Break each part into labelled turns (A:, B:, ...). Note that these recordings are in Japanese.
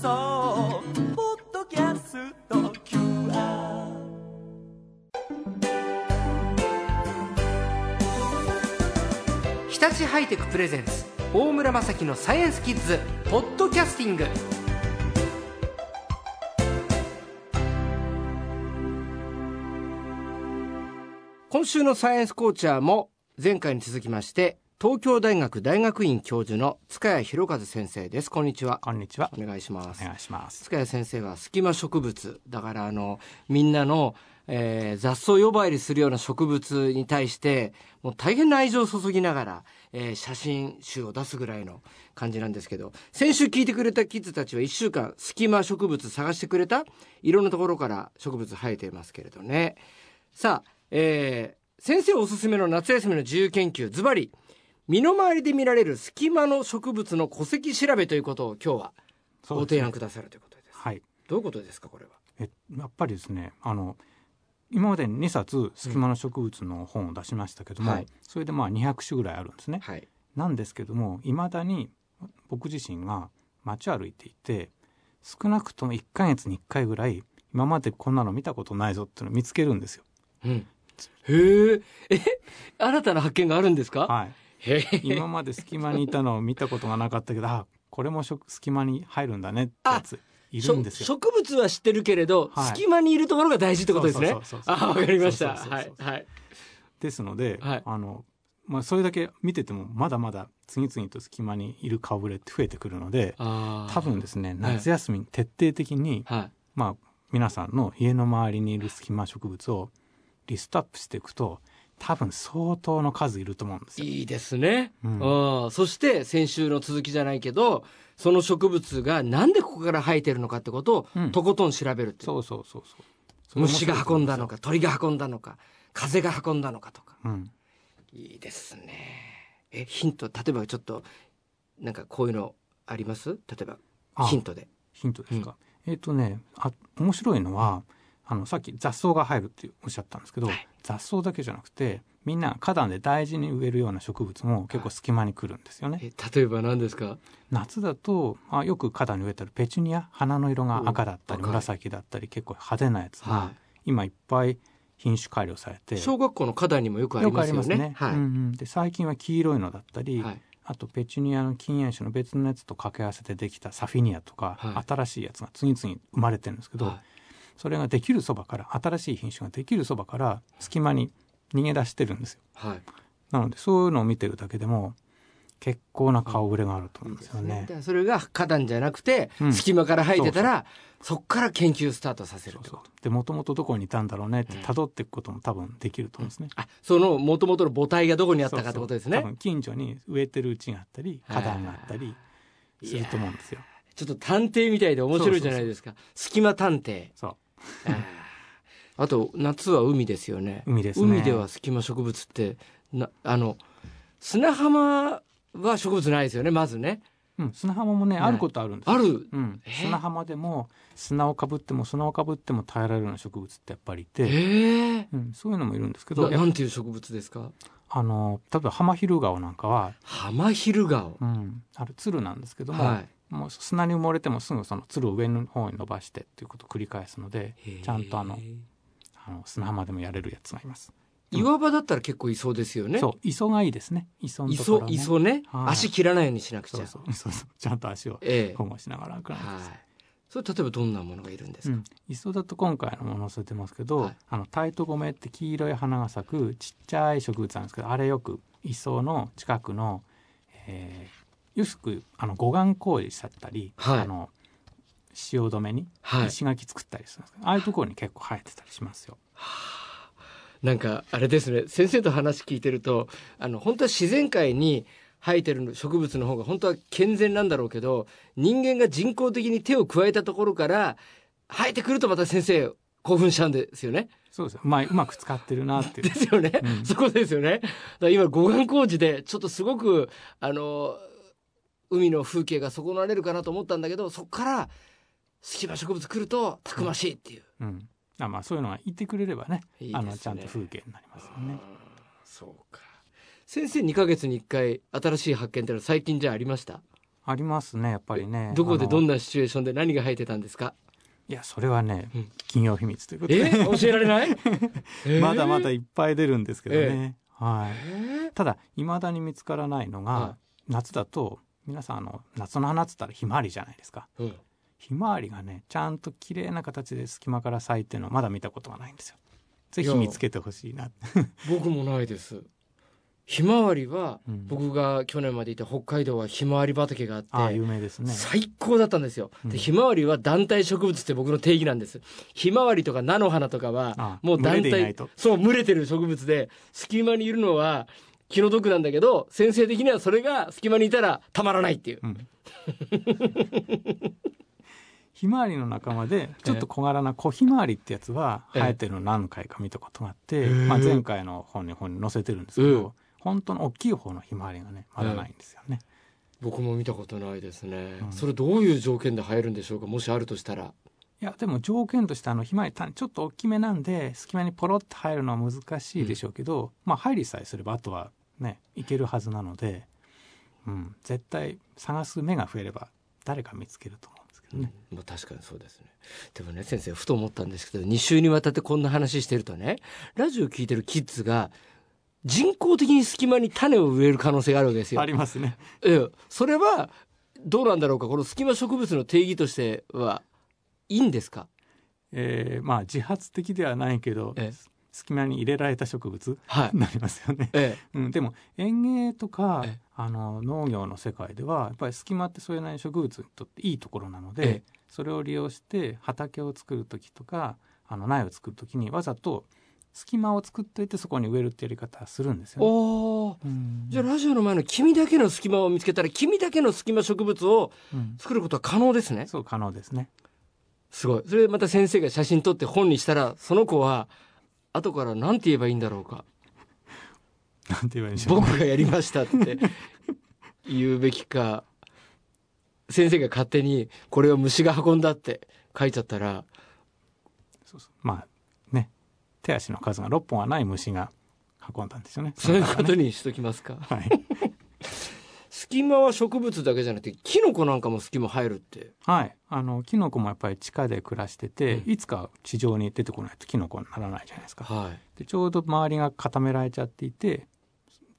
A: 送ポッドキャスト QR
B: 日立ハイテクプレゼンツ大村雅樹のサイエンスキッズポッドキャスティング。今週のサイエンスコーチャーも前回に続きまして東京大学大学院教授の塚谷博和先生ですこんにちは
C: こんにちは。
B: お願いします
C: お願いします。
B: 塚谷先生は隙間植物だからあのみんなの、えー雑草呼ばわりするような植物に対してもう大変な愛情を注ぎながら、えー写真集を出すぐらいの感じなんですけど先週聞いてくれたキッズたちは1週間隙間植物探してくれたいろんなところから植物生えていますけれどねさあ、えー先生おすすめの夏休みの自由研究ズバリ身の回りで見られる隙間の植物の戸籍調べということを今日はご提案くださるということです。
C: はい。
B: どういうことですかこれは？
C: え、やっぱりですね、あの。今までに2冊隙間の植物の本を出しましたけども、
B: はい
C: それでまあ200種ぐらいあるんですね。
B: はい。
C: なんですけどもいまだに僕自身が街を歩いていて少なくとも1ヶ月に1回ぐらい今までこんなの見たことないぞっていうのを見つけるんですよ。
B: うん。へえ。え、新たな発見があるんですか？
C: はい。今まで隙間にいたのを見たことがなかったけど、あ、これも隙間に入るんだねってやついるんですよ。
B: 植物は知ってるけれど、
C: はい。
B: 隙間にいるところが大事ってことですね。あ、わかりました。はいはい。
C: ですので、
B: はい。
C: あの、まあ、それだけ見ててもまだまだ次々と隙間にいる顔ぶれって増えてくるので、多分ですね、
B: はい。
C: 夏休みに徹底的に、
B: は
C: まあ、皆さんの家の周りにいる隙間植物をリストアップしていくと、多分相当の数いると思うんです
B: い。
C: よ。
B: いいですね。
C: うん
B: うんそして先週の続きじゃないけど、その植物がなんでここから生えてるのかってことを
C: うん
B: とことん調べるっていう。
C: そうそうそうそう。
B: 虫が運んだの
C: か。
B: か、鳥が運んだのか、風が運んだのかとか。
C: うん。
B: いいですね。え、ヒント、例えばちょっと、なんかこういうのあります？例えば、
C: あ
B: ヒントで。
C: ヒントですか。えっ、とね、あ、面白いのは、あの、さっき雑草が入るっておっしゃったんですけど、
B: はい
C: 雑草だけじゃなくて、みんな花壇で大事に植えるような植物も結構隙間に来るんですよね。
B: え、例えば何ですか？
C: 夏だと、あよく花壇に植えてあるペチュニア、花の色が赤だったり紫だったり結構派手なやつが、
B: は
C: 今いっぱい品種改良されて、
B: 小学校の花壇にもよくありますよね。
C: りますね。
B: はい。
C: うんうんで最近は黄色いのだったり、
B: はい。
C: あとペチュニアの禁煙種の別のやつと掛け合わせてできたサフィニアとか、
B: はい
C: 新しいやつが次々生まれてるんですけど、
B: は
C: それができるそばから新しい品種ができるそばから隙間に逃げ出してるんですよ。
B: はい。
C: なのでそういうのを見てるだけでも結構な顔ぶれがあると思うんですよね
B: だ。からそれが花壇じゃなくて、
C: うん
B: 隙間から生えてたら、そこから研究スタートさせるってこと。
C: でもともとどこにいたんだろうねって
B: うん
C: 辿っていくことも多分できると思うんですね。
B: あ、その元々の母体がどこにあったかってことですね。
C: そうそう近所に植えてるうちがあったり花壇があったりすると思うんですよ。
B: ちょっと探偵みたいで面白いじゃないですか。隙間探偵。
C: そう
B: あと、夏は海ですよね。
C: 海ですね
B: 海では隙間植物って、な、あの、砂浜は植物ないですよね、まずね。
C: うん、砂浜もねあることあるんですよ
B: ある。
C: うん
B: え、
C: 砂浜でも砂をかぶっても砂をかぶっても耐えられるような植物ってやっぱりい
B: え
C: て、
B: え
C: うん、そういうのもいるんですけ
B: な
C: どや
B: なんていう植物ですか？
C: あの例えばハマヒルガオなんかは、
B: ハマヒルガオ。
C: うん、あるツルなんですけども、
B: はい。
C: もう砂に埋もれてもすぐそのツルを上の方に伸ばしてっていうことを繰り返すのでちゃんとあのあの砂浜でもやれるやつがいます。
B: 岩場だったら結構いそうですよね。
C: そう磯がいいですね。磯のところ、ね、
B: いそうね。
C: はい。
B: 足切らないようにしなくちゃ。
C: そうそう。そうそう。ちゃんと足を
B: ええ。
C: 保護しながら歩かないと
B: はい。それ例えばどんなものがいるんですか、
C: うん、磯だと今回のもの載せてますけど、
B: はい。
C: あのタイトゴメって黄色い花が咲くちっちゃい植物なんですけどあれよく磯の近くの、えー、よくあの護岸工事しちゃったり、
B: はい
C: あの潮止めに
B: はい
C: 石垣作ったりするんですけど、ああいうところに結構生えてたりしますよ。
B: なんかあれですね先生と話聞いてるとあの本当は自然界に生えてる植物の方が本当は健全なんだろうけど人間が人工的に手を加えたところから生えてくるとまた先生興奮しちゃうんですよね。
C: そうですよ。まあ、うまく使ってるなっていう
B: で。すよね、
C: うん
B: そこですよね。だ今護岸工事でちょっとすごくあの海の風景が損なわれるかなと思ったんだけどそこから隙間植物来るとたくましいっていう。
C: うん。あまあ、そういうのが言ってくれればね、
B: ね。
C: あの、ちゃんと風景になりますよね。
B: そうか。先生2ヶ月に1回新しい発見ってのは最近じゃありました？
C: ありますねやっぱりね。
B: どこでどん
C: な
B: なシチュエーションで何が生えてたんですか？
C: いやそれはね、
B: うん。
C: 企業秘密ということ
B: え
C: で
B: 教えられない、えー？
C: まだまだいっぱい出るんですけどね、はい。
B: え
C: ただいまだに見つからないのが、
B: は
C: 夏だと皆さんあの夏の花っつったらひまわりじゃないですか。
B: ーうん。
C: ひまわりがねちゃんと綺麗な形で隙間から咲いてるのはまだ見たことがないんですよ。ぜひ見つけてほしいな。
B: 僕もないです。ひまわりは、
C: うん。
B: 僕が去年までいた北海道はひまわり畑があって
C: 有名ですね。
B: 最高だったんですよ。
C: うん。
B: で、ひまわりは団体植物って僕の定義なんです。ひまわりとか菜の花とかは
C: あ、
B: もう団体
C: と、
B: そう、群れてる植物で、隙間にいるのは気の毒なんだけど、先生的にはそれが隙間にいたらたまらないっていう。
C: うん。ひまわりの仲間でちょっと小柄な小ひまわりってやつは
B: ええ。
C: 生えてるの何回か見たことがあって、
B: ええ。
C: まあ、前回の本に本に載せてるんですけど、
B: うん。
C: 本当の大きい方のひまわりがねまだないんですよね。
B: 僕も見たことないですね。
C: うん。
B: それどういう条件で生えるんでしょうか？もしあるとしたら。
C: いやでも条件としてあのひまわり種ちょっと大きめなんで隙間にポロッと入るのは難しいでしょうけど、まあ入りさえすればあとはねいけるはずなので、うん、絶対探す目が増えれば誰か見つけると思うんですけどね。
B: まあ確かにそうですね。でもね先生ふと思ったんですけど2週にわたってこんな話してるとねラジオ聞いてるキッズが人工的に隙間に種を植える可能性があるわけですよ
C: あ。りますね。
B: ええ、それはどうなんだろうかこの隙間植物の定義としてはいいんですか？
C: えーまあ自発的ではないけど、
B: ええ
C: 隙間に入れられた植物？
B: は
C: なりますよね。
B: ええ、
C: うん、でも園芸とか
B: ええ
C: あの農業の世界ではやっぱり隙間ってそれなりに植物にとっていいところなので、
B: ええ
C: それを利用して畑を作る時とかあの苗を作る時にわざと隙間を作っといてそこに植えるってやり方はするんですよね。
B: おじゃあラジオの前の君だけの隙間を見つけたら君だけの隙間植物を
C: うん
B: 作ることは可能ですね。
C: そう可能ですね。
B: すごい。それでまた先生が写真撮って本にしたらその子は後から何て言えばいいんだろうか。
C: なんて言えばいいんでしょう。
B: 僕がやりましたって 言うべきか先生が勝手にこれを虫が運んだって書いちゃったら
C: そうそうまあね手足の数が6本はない虫が運んだんですよね。
B: そういうことにしときますか。
C: はい。
B: 隙間は植物だけじゃなくてキノコなんかも隙間入るって
C: はい。あの、キノコもやっぱり地下で暮らしてて、
B: うん
C: いつか地上に出てこないとキノコにならないじゃないですか。
B: はい
C: で、ちょうど周りが固められちゃっていて、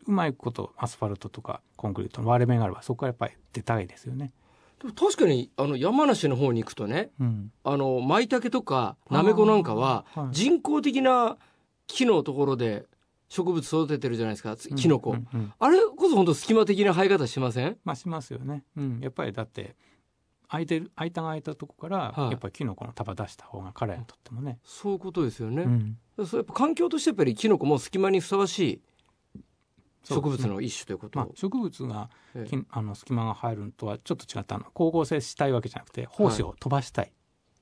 C: うまいことアスファルトとかコンクリートの割れ目があれば、そこからやっぱり出たいですよね。
B: でも確かにあの山梨の方に行くとね
C: うん。
B: あの舞茸とかなめこなんかは人工的な木のところで植物育ててるじゃないですか。キノコ、
C: うんうん。うん
B: あれこそ本当隙間的な生え方しません？
C: まあしますよね。うん。やっぱりだって、空いてる、間が空いたとこから、
B: はい。
C: やっぱりキノコの束出した方が彼らにとってもね。
B: そういうことですよね、
C: うん。
B: そうやっぱ環境としてやっぱりキノコも隙間にふさわしい植物の一種ということ
C: まあ、植物が
B: ええ。
C: きあの隙間が入るのとはちょっと違ったの。光合成したいわけじゃなくて胞子を飛ばしたい、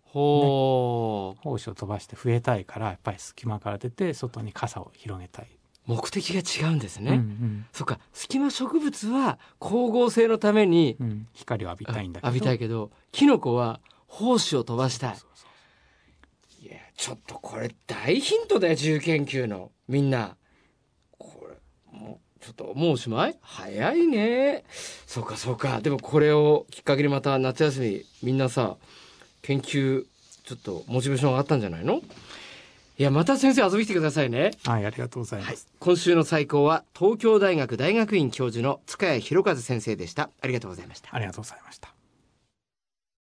B: ほう、
C: 胞子を飛ばして増えたいからやっぱり隙間から出て外に傘を広げたい、
B: 目的が違うんですね、
C: うん
B: そっか。隙間植物は光合成のために
C: うん。うん光を浴びたいんだけど。
B: 浴びたいけどキノコは胞子を飛ばしたい。いやちょっとこれ大ヒントだよ自由研究の。みんな。これもうちょっともうおしまい？早いね。そうかそうか。でもこれをきっかけにまた夏休みみんなさ研究ちょっとモチベーション上がったんじゃないの？いやまた先生遊びに来てくださいね。
C: はいありがとうございます、
B: はい、今週の最高は東京大学大学院教授の塚谷博和先生でした。ありがとうございました。
C: ありがとうございました